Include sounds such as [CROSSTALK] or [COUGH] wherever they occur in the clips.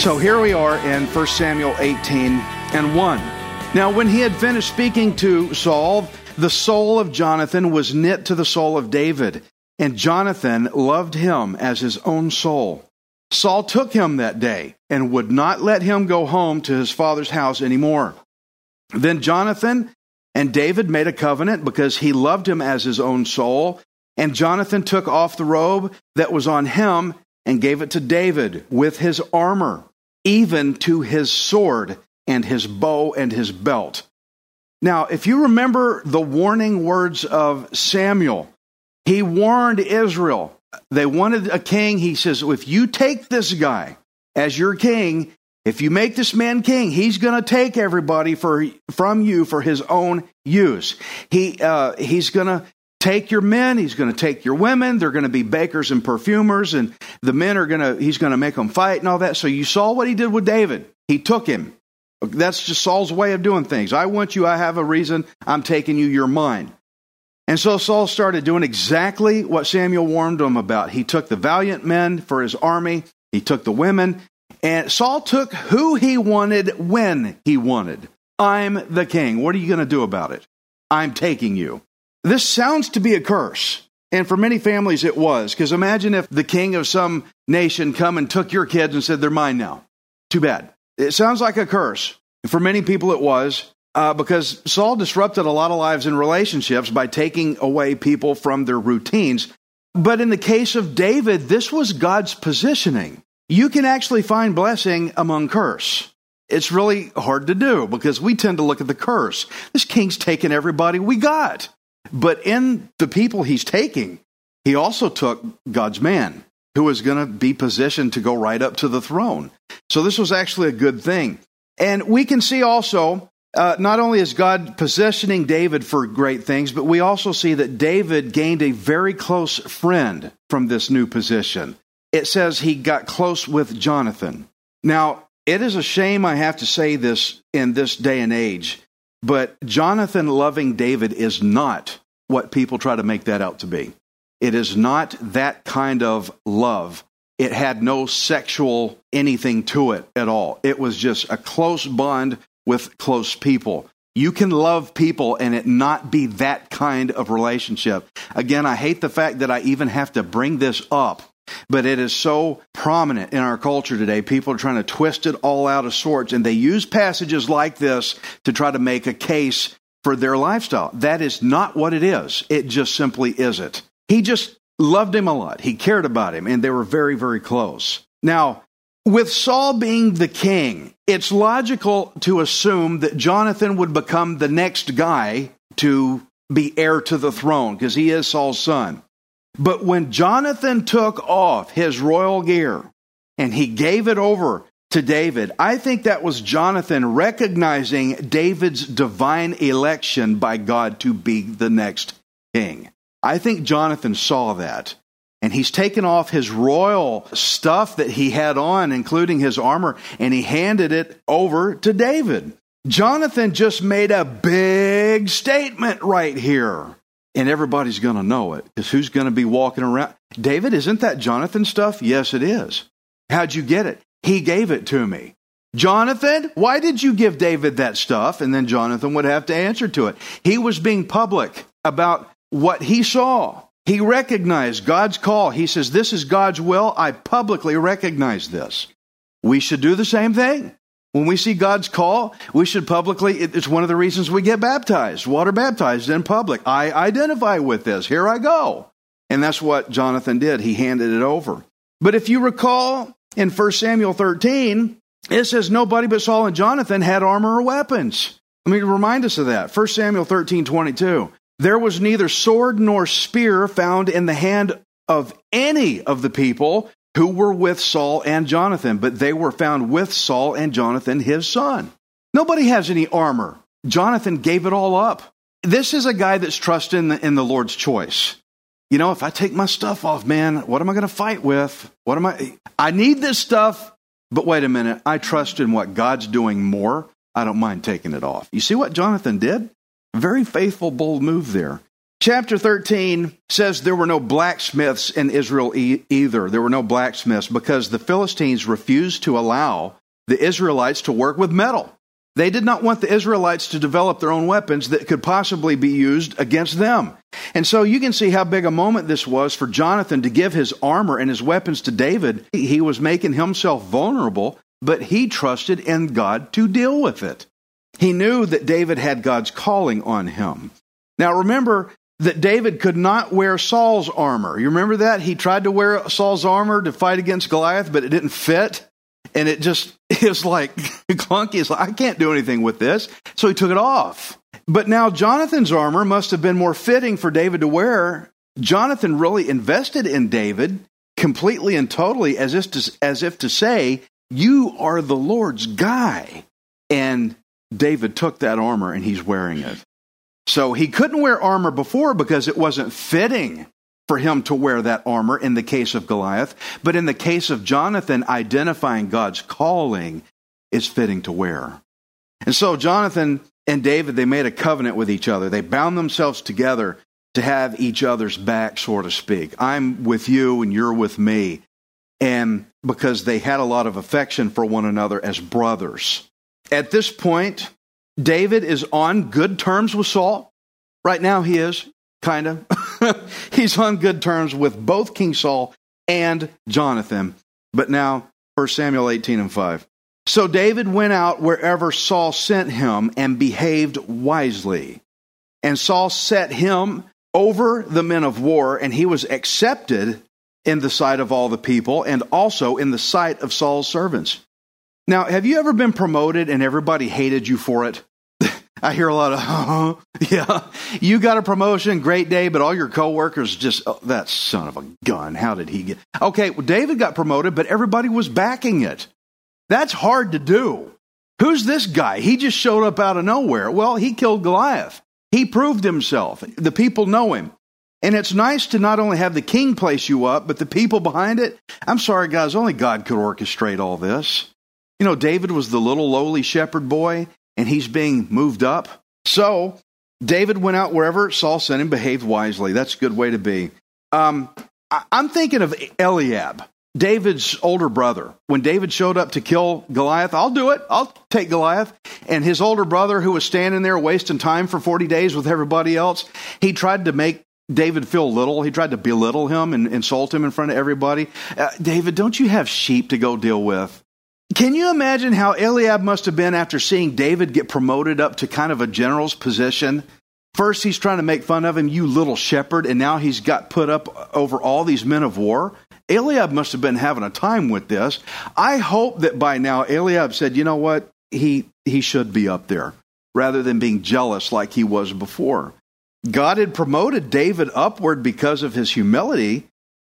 So here we are in 1 Samuel 18 and 1. Now, when he had finished speaking to Saul, the soul of Jonathan was knit to the soul of David, and Jonathan loved him as his own soul. Saul took him that day and would not let him go home to his father's house anymore. Then Jonathan and David made a covenant because he loved him as his own soul. And Jonathan took off the robe that was on him and gave it to David with his armor, even to his sword and his bow and his belt. Now, if you remember the warning words of Samuel, he warned Israel. They wanted a king. He says, if you take this guy as your king, if you make this man king, he's going to take everybody for, from you for his own use. He, uh, he's going to take your men. He's going to take your women. They're going to be bakers and perfumers, and the men are going to, he's going to make them fight and all that. So you saw what he did with David. He took him. That's just Saul's way of doing things. I want you. I have a reason. I'm taking you. You're mine. And so Saul started doing exactly what Samuel warned him about. He took the valiant men for his army, he took the women, and Saul took who he wanted when he wanted. I'm the king. What are you going to do about it? I'm taking you. This sounds to be a curse. And for many families, it was. Because imagine if the king of some nation come and took your kids and said, they're mine now. Too bad. It sounds like a curse. For many people, it was uh, because Saul disrupted a lot of lives and relationships by taking away people from their routines. But in the case of David, this was God's positioning. You can actually find blessing among curse. It's really hard to do because we tend to look at the curse. This king's taken everybody we got. But in the people he's taking, he also took God's man who was going to be positioned to go right up to the throne. So this was actually a good thing. And we can see also, uh, not only is God positioning David for great things, but we also see that David gained a very close friend from this new position. It says he got close with Jonathan. Now, it is a shame I have to say this in this day and age, but Jonathan loving David is not what people try to make that out to be. It is not that kind of love. It had no sexual anything to it at all. It was just a close bond with close people. You can love people and it not be that kind of relationship. Again, I hate the fact that I even have to bring this up, but it is so prominent in our culture today. People are trying to twist it all out of sorts and they use passages like this to try to make a case for their lifestyle. That is not what it is. It just simply isn't. He just loved him a lot. He cared about him, and they were very, very close. Now, with Saul being the king, it's logical to assume that Jonathan would become the next guy to be heir to the throne because he is Saul's son. But when Jonathan took off his royal gear and he gave it over to David, I think that was Jonathan recognizing David's divine election by God to be the next king. I think Jonathan saw that. And he's taken off his royal stuff that he had on, including his armor, and he handed it over to David. Jonathan just made a big statement right here. And everybody's going to know it because who's going to be walking around? David, isn't that Jonathan stuff? Yes, it is. How'd you get it? He gave it to me. Jonathan, why did you give David that stuff? And then Jonathan would have to answer to it. He was being public about what he saw. He recognized God's call. He says, This is God's will. I publicly recognize this. We should do the same thing. When we see God's call, we should publicly, it's one of the reasons we get baptized, water baptized in public. I identify with this. Here I go. And that's what Jonathan did. He handed it over. But if you recall in 1 Samuel 13, it says nobody but Saul and Jonathan had armor or weapons. Let me remind us of that. 1 Samuel 13, 22. There was neither sword nor spear found in the hand of any of the people who were with Saul and Jonathan, but they were found with Saul and Jonathan, his son. Nobody has any armor. Jonathan gave it all up. This is a guy that's trusting in the, in the Lord's choice. You know, if I take my stuff off, man, what am I going to fight with? What am I? I need this stuff, but wait a minute. I trust in what God's doing more. I don't mind taking it off. You see what Jonathan did? Very faithful, bold move there. Chapter 13 says there were no blacksmiths in Israel e- either. There were no blacksmiths because the Philistines refused to allow the Israelites to work with metal. They did not want the Israelites to develop their own weapons that could possibly be used against them. And so you can see how big a moment this was for Jonathan to give his armor and his weapons to David. He was making himself vulnerable, but he trusted in God to deal with it. He knew that David had God's calling on him. Now remember, that David could not wear Saul's armor. You remember that? He tried to wear Saul's armor to fight against Goliath, but it didn't fit. And it just [LAUGHS] is like [LAUGHS] clunky. It's like, I can't do anything with this. So he took it off. But now Jonathan's armor must have been more fitting for David to wear. Jonathan really invested in David completely and totally as if to, as if to say, You are the Lord's guy. And David took that armor and he's wearing it. So he couldn't wear armor before because it wasn't fitting for him to wear that armor in the case of Goliath. But in the case of Jonathan, identifying God's calling is fitting to wear. And so Jonathan and David, they made a covenant with each other. They bound themselves together to have each other's back, so to speak. I'm with you and you're with me. And because they had a lot of affection for one another as brothers. At this point, David is on good terms with Saul. Right now, he is, kind of. [LAUGHS] He's on good terms with both King Saul and Jonathan. But now, 1 Samuel 18 and 5. So David went out wherever Saul sent him and behaved wisely. And Saul set him over the men of war, and he was accepted in the sight of all the people and also in the sight of Saul's servants. Now, have you ever been promoted and everybody hated you for it? [LAUGHS] I hear a lot of, uh, yeah, you got a promotion, great day, but all your coworkers just, oh, that son of a gun, how did he get? Okay, well, David got promoted, but everybody was backing it. That's hard to do. Who's this guy? He just showed up out of nowhere. Well, he killed Goliath. He proved himself. The people know him. And it's nice to not only have the king place you up, but the people behind it. I'm sorry, guys, only God could orchestrate all this. You know, David was the little lowly shepherd boy and he's being moved up. So David went out wherever Saul sent him, behaved wisely. That's a good way to be. Um, I'm thinking of Eliab, David's older brother. When David showed up to kill Goliath, I'll do it. I'll take Goliath. And his older brother, who was standing there wasting time for 40 days with everybody else, he tried to make David feel little. He tried to belittle him and insult him in front of everybody. Uh, David, don't you have sheep to go deal with? Can you imagine how Eliab must have been after seeing David get promoted up to kind of a general's position? First, he's trying to make fun of him, you little shepherd, and now he's got put up over all these men of war. Eliab must have been having a time with this. I hope that by now Eliab said, you know what? He, he should be up there rather than being jealous like he was before. God had promoted David upward because of his humility.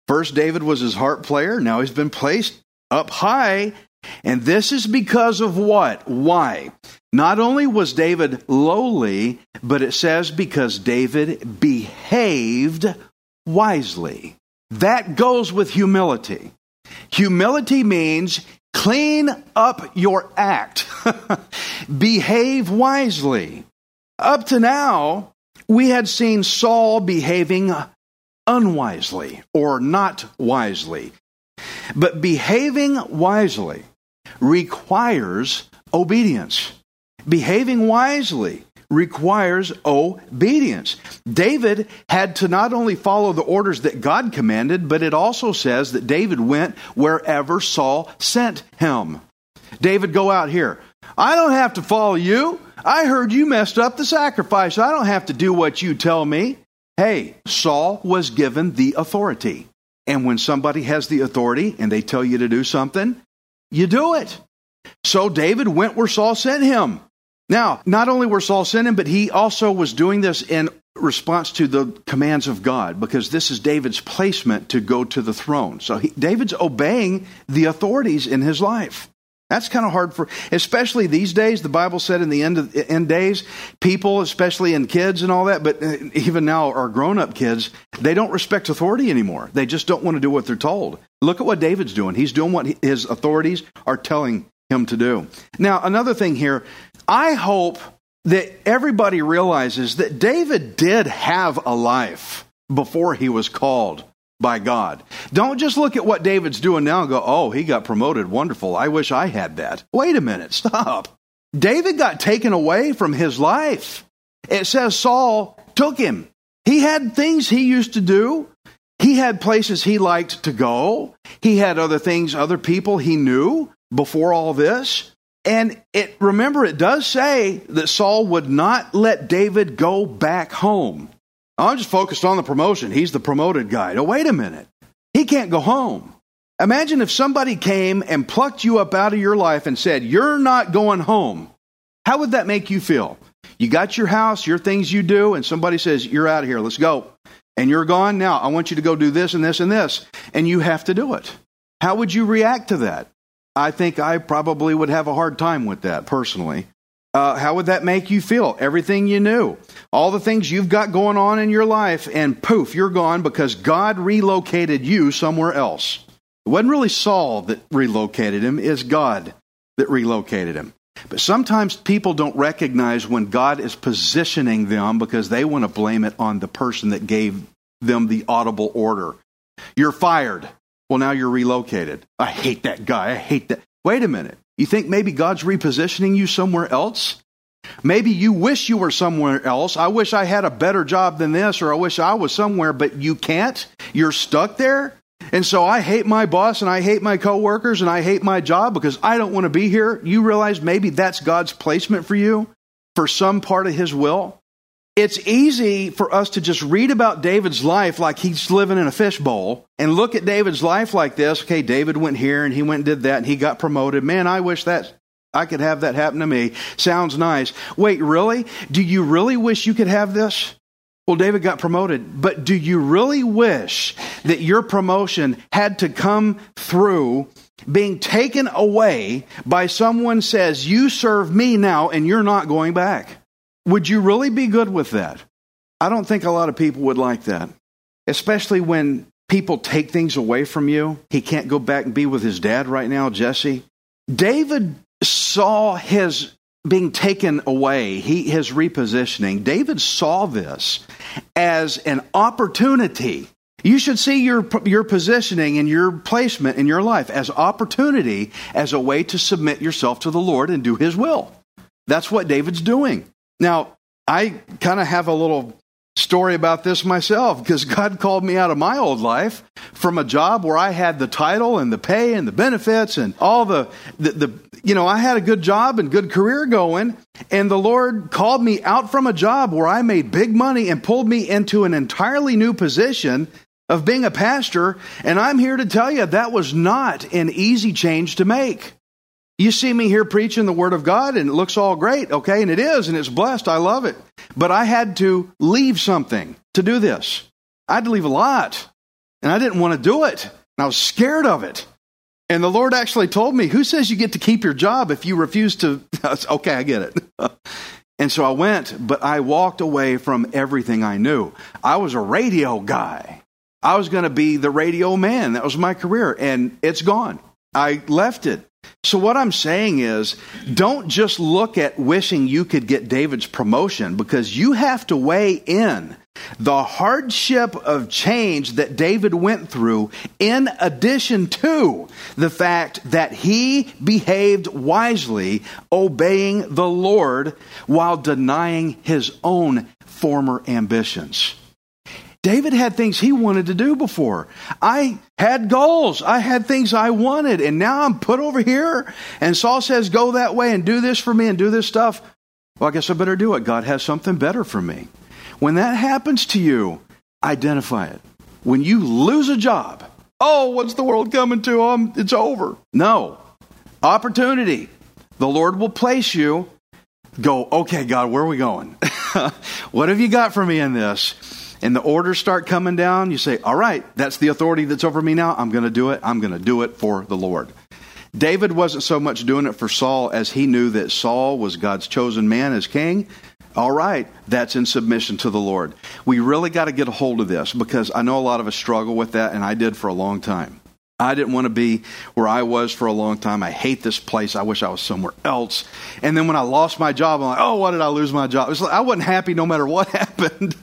First, David was his heart player. Now he's been placed up high and this is because of what? Why? Not only was David lowly, but it says because David behaved wisely. That goes with humility. Humility means clean up your act, [LAUGHS] behave wisely. Up to now, we had seen Saul behaving unwisely or not wisely. But behaving wisely requires obedience. Behaving wisely requires obedience. David had to not only follow the orders that God commanded, but it also says that David went wherever Saul sent him. David, go out here. I don't have to follow you. I heard you messed up the sacrifice. I don't have to do what you tell me. hey, Saul was given the authority. And when somebody has the authority and they tell you to do something, you do it. So David went where Saul sent him. Now, not only where Saul sent him, but he also was doing this in response to the commands of God because this is David's placement to go to the throne. So he, David's obeying the authorities in his life. That's kind of hard for, especially these days. The Bible said in the end of end days, people, especially in kids and all that, but uh, even now our grown up kids, they don't respect authority anymore. They just don't want to do what they're told. Look at what David's doing. He's doing what his authorities are telling him to do. Now, another thing here, I hope that everybody realizes that David did have a life before he was called by God. Don't just look at what David's doing now and go, oh, he got promoted. Wonderful. I wish I had that. Wait a minute. Stop. David got taken away from his life. It says Saul took him. He had things he used to do. He had places he liked to go. He had other things, other people he knew before all this. And it remember it does say that Saul would not let David go back home. I'm just focused on the promotion. He's the promoted guy. Now, wait a minute. He can't go home. Imagine if somebody came and plucked you up out of your life and said, You're not going home. How would that make you feel? You got your house, your things you do, and somebody says, You're out of here, let's go. And you're gone now. I want you to go do this and this and this. And you have to do it. How would you react to that? I think I probably would have a hard time with that personally. Uh, how would that make you feel? Everything you knew, all the things you've got going on in your life, and poof, you're gone because God relocated you somewhere else. It wasn't really Saul that relocated him, it's God that relocated him. But sometimes people don't recognize when God is positioning them because they want to blame it on the person that gave them the audible order. You're fired. Well, now you're relocated. I hate that guy. I hate that. Wait a minute. You think maybe God's repositioning you somewhere else? Maybe you wish you were somewhere else. I wish I had a better job than this, or I wish I was somewhere, but you can't. You're stuck there. And so I hate my boss and I hate my coworkers and I hate my job because I don't want to be here. You realize maybe that's God's placement for you for some part of his will? It's easy for us to just read about David's life like he's living in a fishbowl and look at David's life like this. Okay, David went here and he went and did that and he got promoted. Man, I wish that I could have that happen to me. Sounds nice. Wait, really? Do you really wish you could have this? Well, David got promoted, but do you really wish that your promotion had to come through being taken away by someone says, "You serve me now and you're not going back"? Would you really be good with that? I don't think a lot of people would like that, especially when people take things away from you. He can't go back and be with his dad right now, Jesse. David saw his being taken away, he, his repositioning. David saw this as an opportunity. You should see your, your positioning and your placement in your life as opportunity, as a way to submit yourself to the Lord and do his will. That's what David's doing. Now, I kind of have a little story about this myself because God called me out of my old life from a job where I had the title and the pay and the benefits and all the, the, the, you know, I had a good job and good career going. And the Lord called me out from a job where I made big money and pulled me into an entirely new position of being a pastor. And I'm here to tell you that was not an easy change to make. You see me here preaching the Word of God and it looks all great, okay? And it is, and it's blessed. I love it. But I had to leave something to do this. I had to leave a lot. And I didn't want to do it. And I was scared of it. And the Lord actually told me, Who says you get to keep your job if you refuse to? [LAUGHS] okay, I get it. [LAUGHS] and so I went, but I walked away from everything I knew. I was a radio guy. I was going to be the radio man. That was my career. And it's gone. I left it. So, what I'm saying is, don't just look at wishing you could get David's promotion because you have to weigh in the hardship of change that David went through, in addition to the fact that he behaved wisely, obeying the Lord while denying his own former ambitions. David had things he wanted to do before. I had goals. I had things I wanted, and now I'm put over here. And Saul says, Go that way and do this for me and do this stuff. Well, I guess I better do it. God has something better for me. When that happens to you, identify it. When you lose a job, oh, what's the world coming to? Um, it's over. No. Opportunity. The Lord will place you. Go, okay, God, where are we going? [LAUGHS] what have you got for me in this? And the orders start coming down. You say, all right, that's the authority that's over me now. I'm going to do it. I'm going to do it for the Lord. David wasn't so much doing it for Saul as he knew that Saul was God's chosen man as king. All right, that's in submission to the Lord. We really got to get a hold of this because I know a lot of us struggle with that, and I did for a long time. I didn't want to be where I was for a long time. I hate this place. I wish I was somewhere else. And then when I lost my job, I'm like, oh, why did I lose my job? Like, I wasn't happy no matter what [LAUGHS] happened.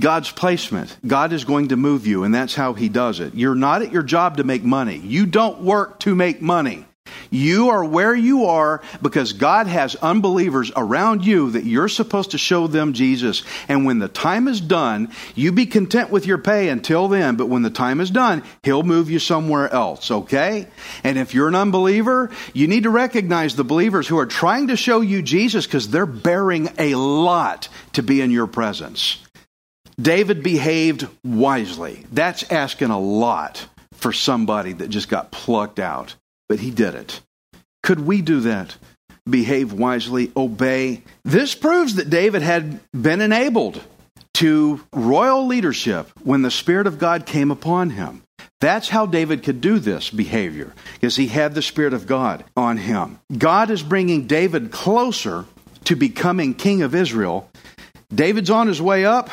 God's placement. God is going to move you, and that's how He does it. You're not at your job to make money. You don't work to make money. You are where you are because God has unbelievers around you that you're supposed to show them Jesus. And when the time is done, you be content with your pay until then. But when the time is done, He'll move you somewhere else, okay? And if you're an unbeliever, you need to recognize the believers who are trying to show you Jesus because they're bearing a lot to be in your presence. David behaved wisely. That's asking a lot for somebody that just got plucked out, but he did it. Could we do that? Behave wisely, obey. This proves that David had been enabled to royal leadership when the Spirit of God came upon him. That's how David could do this behavior, because he had the Spirit of God on him. God is bringing David closer to becoming king of Israel. David's on his way up.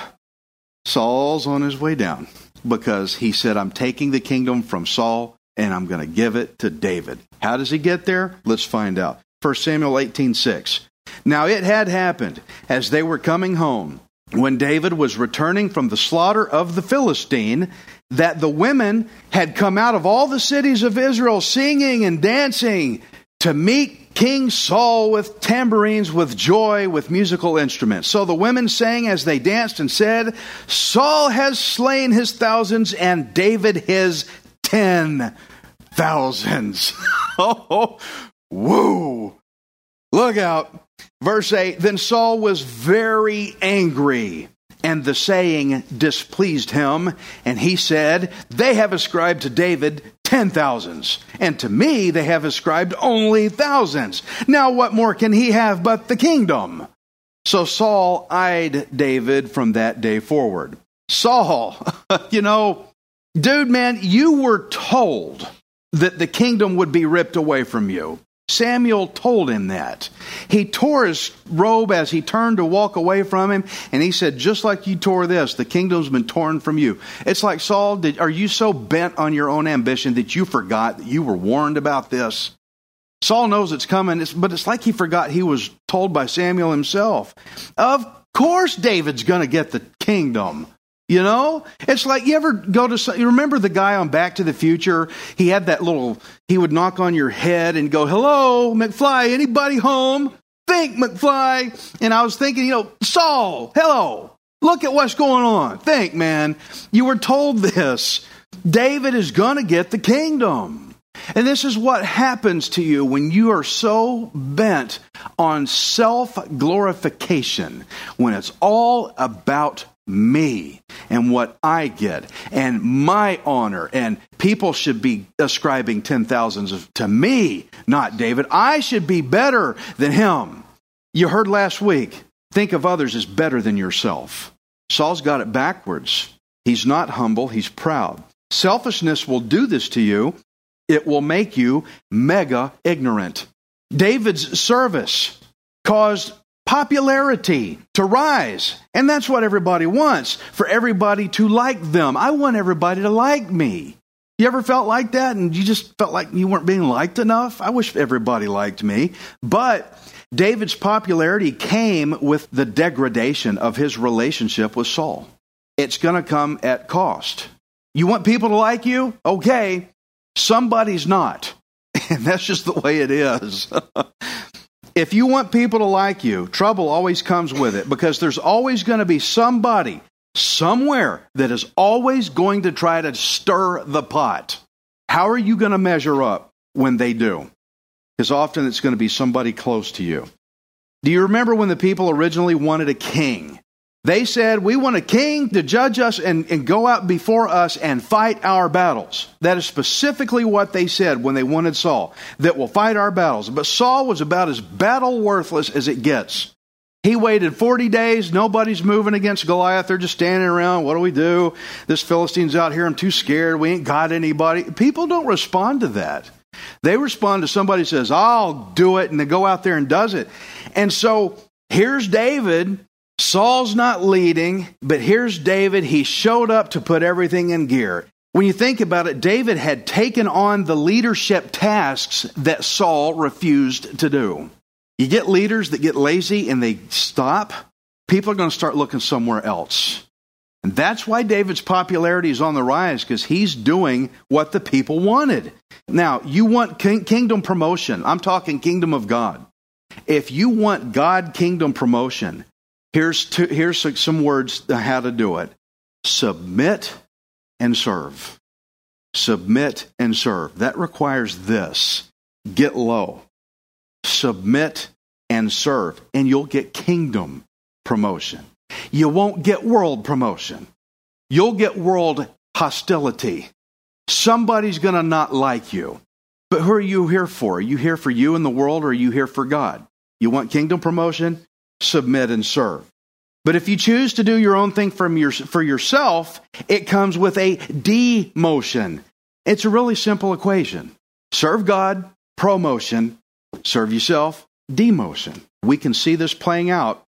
Saul's on his way down because he said, I'm taking the kingdom from Saul and I'm going to give it to David. How does he get there? Let's find out. 1 Samuel 18 6. Now it had happened as they were coming home, when David was returning from the slaughter of the Philistine, that the women had come out of all the cities of Israel singing and dancing to meet King Saul with tambourines, with joy, with musical instruments. So the women sang as they danced and said, Saul has slain his thousands and David his ten thousands. [LAUGHS] Oh, oh, woo! Look out. Verse 8 Then Saul was very angry and the saying displeased him, and he said, They have ascribed to David ten thousands, and to me they have ascribed only thousands. Now what more can he have but the kingdom? So Saul eyed David from that day forward. Saul, [LAUGHS] you know, dude, man, you were told that the kingdom would be ripped away from you. Samuel told him that. He tore his robe as he turned to walk away from him, and he said, Just like you tore this, the kingdom's been torn from you. It's like, Saul, did, are you so bent on your own ambition that you forgot that you were warned about this? Saul knows it's coming, but it's like he forgot he was told by Samuel himself. Of course, David's going to get the kingdom. You know, it's like you ever go to, you remember the guy on Back to the Future? He had that little, he would knock on your head and go, hello, McFly, anybody home? Think, McFly. And I was thinking, you know, Saul, hello, look at what's going on. Think, man. You were told this. David is going to get the kingdom. And this is what happens to you when you are so bent on self glorification, when it's all about me and what I get and my honor. And people should be ascribing ten thousands to me, not David. I should be better than him. You heard last week, think of others as better than yourself. Saul's got it backwards. He's not humble, he's proud. Selfishness will do this to you. It will make you mega ignorant. David's service caused popularity to rise. And that's what everybody wants for everybody to like them. I want everybody to like me. You ever felt like that and you just felt like you weren't being liked enough? I wish everybody liked me. But David's popularity came with the degradation of his relationship with Saul. It's going to come at cost. You want people to like you? Okay. Somebody's not. [LAUGHS] And that's just the way it is. [LAUGHS] If you want people to like you, trouble always comes with it because there's always going to be somebody somewhere that is always going to try to stir the pot. How are you going to measure up when they do? Because often it's going to be somebody close to you. Do you remember when the people originally wanted a king? They said, We want a king to judge us and, and go out before us and fight our battles. That is specifically what they said when they wanted Saul, that will fight our battles. But Saul was about as battle worthless as it gets. He waited 40 days. Nobody's moving against Goliath. They're just standing around. What do we do? This Philistine's out here. I'm too scared. We ain't got anybody. People don't respond to that. They respond to somebody says, I'll do it. And they go out there and does it. And so here's David Saul's not leading, but here's David. He showed up to put everything in gear. When you think about it, David had taken on the leadership tasks that Saul refused to do. You get leaders that get lazy and they stop, people are going to start looking somewhere else. And that's why David's popularity is on the rise because he's doing what the people wanted. Now, you want king- kingdom promotion. I'm talking kingdom of God. If you want God kingdom promotion, Here's, here's some words how to do it submit and serve. Submit and serve. That requires this get low, submit and serve, and you'll get kingdom promotion. You won't get world promotion, you'll get world hostility. Somebody's going to not like you. But who are you here for? Are you here for you and the world, or are you here for God? You want kingdom promotion? Submit, and serve. But if you choose to do your own thing from your, for yourself, it comes with a demotion. It's a really simple equation serve God, promotion, serve yourself, demotion. We can see this playing out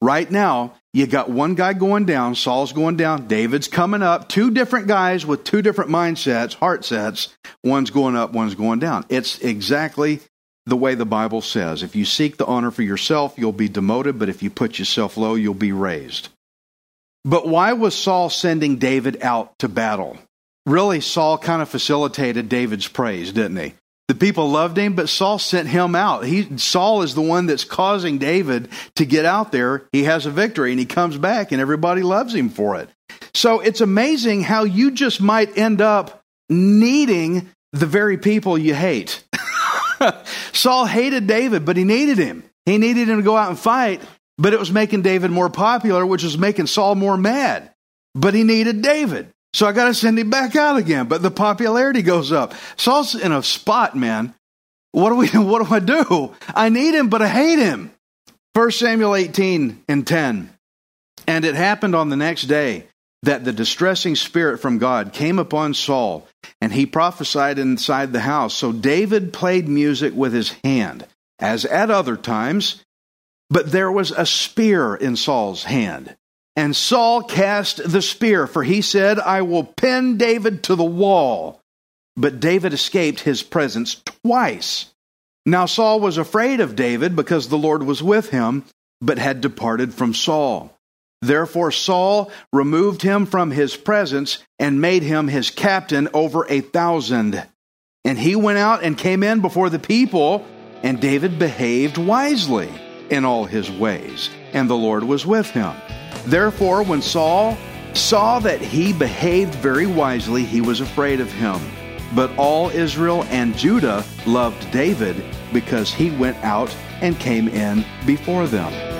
right now. You got one guy going down, Saul's going down, David's coming up, two different guys with two different mindsets, heart sets. One's going up, one's going down. It's exactly the way the Bible says. If you seek the honor for yourself, you'll be demoted, but if you put yourself low, you'll be raised. But why was Saul sending David out to battle? Really, Saul kind of facilitated David's praise, didn't he? The people loved him, but Saul sent him out. He, Saul is the one that's causing David to get out there. He has a victory and he comes back and everybody loves him for it. So it's amazing how you just might end up needing the very people you hate. [LAUGHS] [LAUGHS] Saul hated David, but he needed him. He needed him to go out and fight, but it was making David more popular, which was making Saul more mad. But he needed David. So I got to send him back out again. But the popularity goes up. Saul's in a spot, man. What do we [LAUGHS] what do I do? I need him, but I hate him. 1 Samuel 18 and 10. And it happened on the next day that the distressing spirit from God came upon Saul, and he prophesied inside the house. So David played music with his hand, as at other times, but there was a spear in Saul's hand. And Saul cast the spear, for he said, I will pin David to the wall. But David escaped his presence twice. Now Saul was afraid of David because the Lord was with him, but had departed from Saul. Therefore, Saul removed him from his presence and made him his captain over a thousand. And he went out and came in before the people, and David behaved wisely in all his ways, and the Lord was with him. Therefore, when Saul saw that he behaved very wisely, he was afraid of him. But all Israel and Judah loved David because he went out and came in before them.